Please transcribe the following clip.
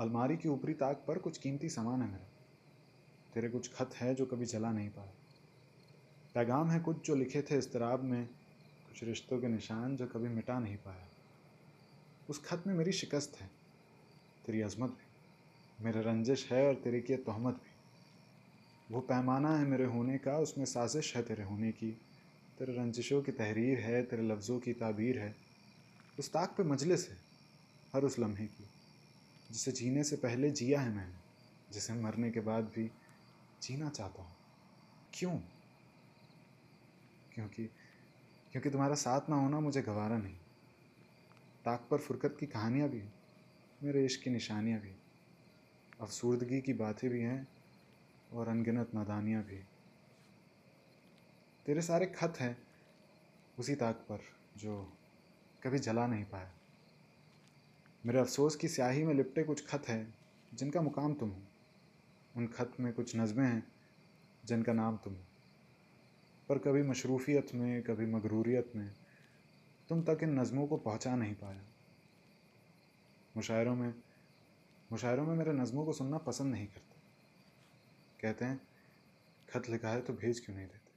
अलमारी की ऊपरी ताक पर कुछ कीमती सामान है मेरा। तेरे कुछ खत है जो कभी जला नहीं पाए। पैगाम है कुछ जो लिखे थे इस्तराब में, कुछ रिश्तों के निशान जो कभी मिटा नहीं पाया। उस खत में मेरी शिकस्त है, तेरी अजमत भी, मेरा रंजिश है और तेरे की तहमत भी। वो पैमाना है मेरे होने का, उसमें साजिश है तेरे होने की। तेरे रंजिशों की तहरीर है, तेरे लफ्ज़ों की ताबीर है। उस ताक पे मजलिस है, हर उस लम्हे की। जिसे जीने से पहले जिया है मैंने, जिसे मरने के बाद भी जीना चाहता हूँ। क्यों? क्योंकि क्योंकि तुम्हारा साथ ना होना मुझे गवारा नहीं। ताक पर फुरकत की कहानियाँ भी मेरे इश्क की निशानियाँ भी अफसूरदगी की बातें भी हैं और अनगिनत नादानियाँ भी तेरे सारे खत हैं उसी ताक पर जो कभी जला नहीं पाया। मेरे अफसोस की स्याही में लिपटे कुछ खत हैं, जिनका मुकाम तुम हो। उन खत में कुछ नज़में हैं, जिनका नाम तुम हो। पर कभी मशरूफ़ियत में, कभी मगरूरियत में, तुम तक इन नज़मों को पहुँचा नहीं पाया। मुशायरों में मुशायरों में मेरे नज़मों को सुनना पसंद नहीं करते। कहते हैं, खत लिखा है तो भेज क्यों नहीं देते?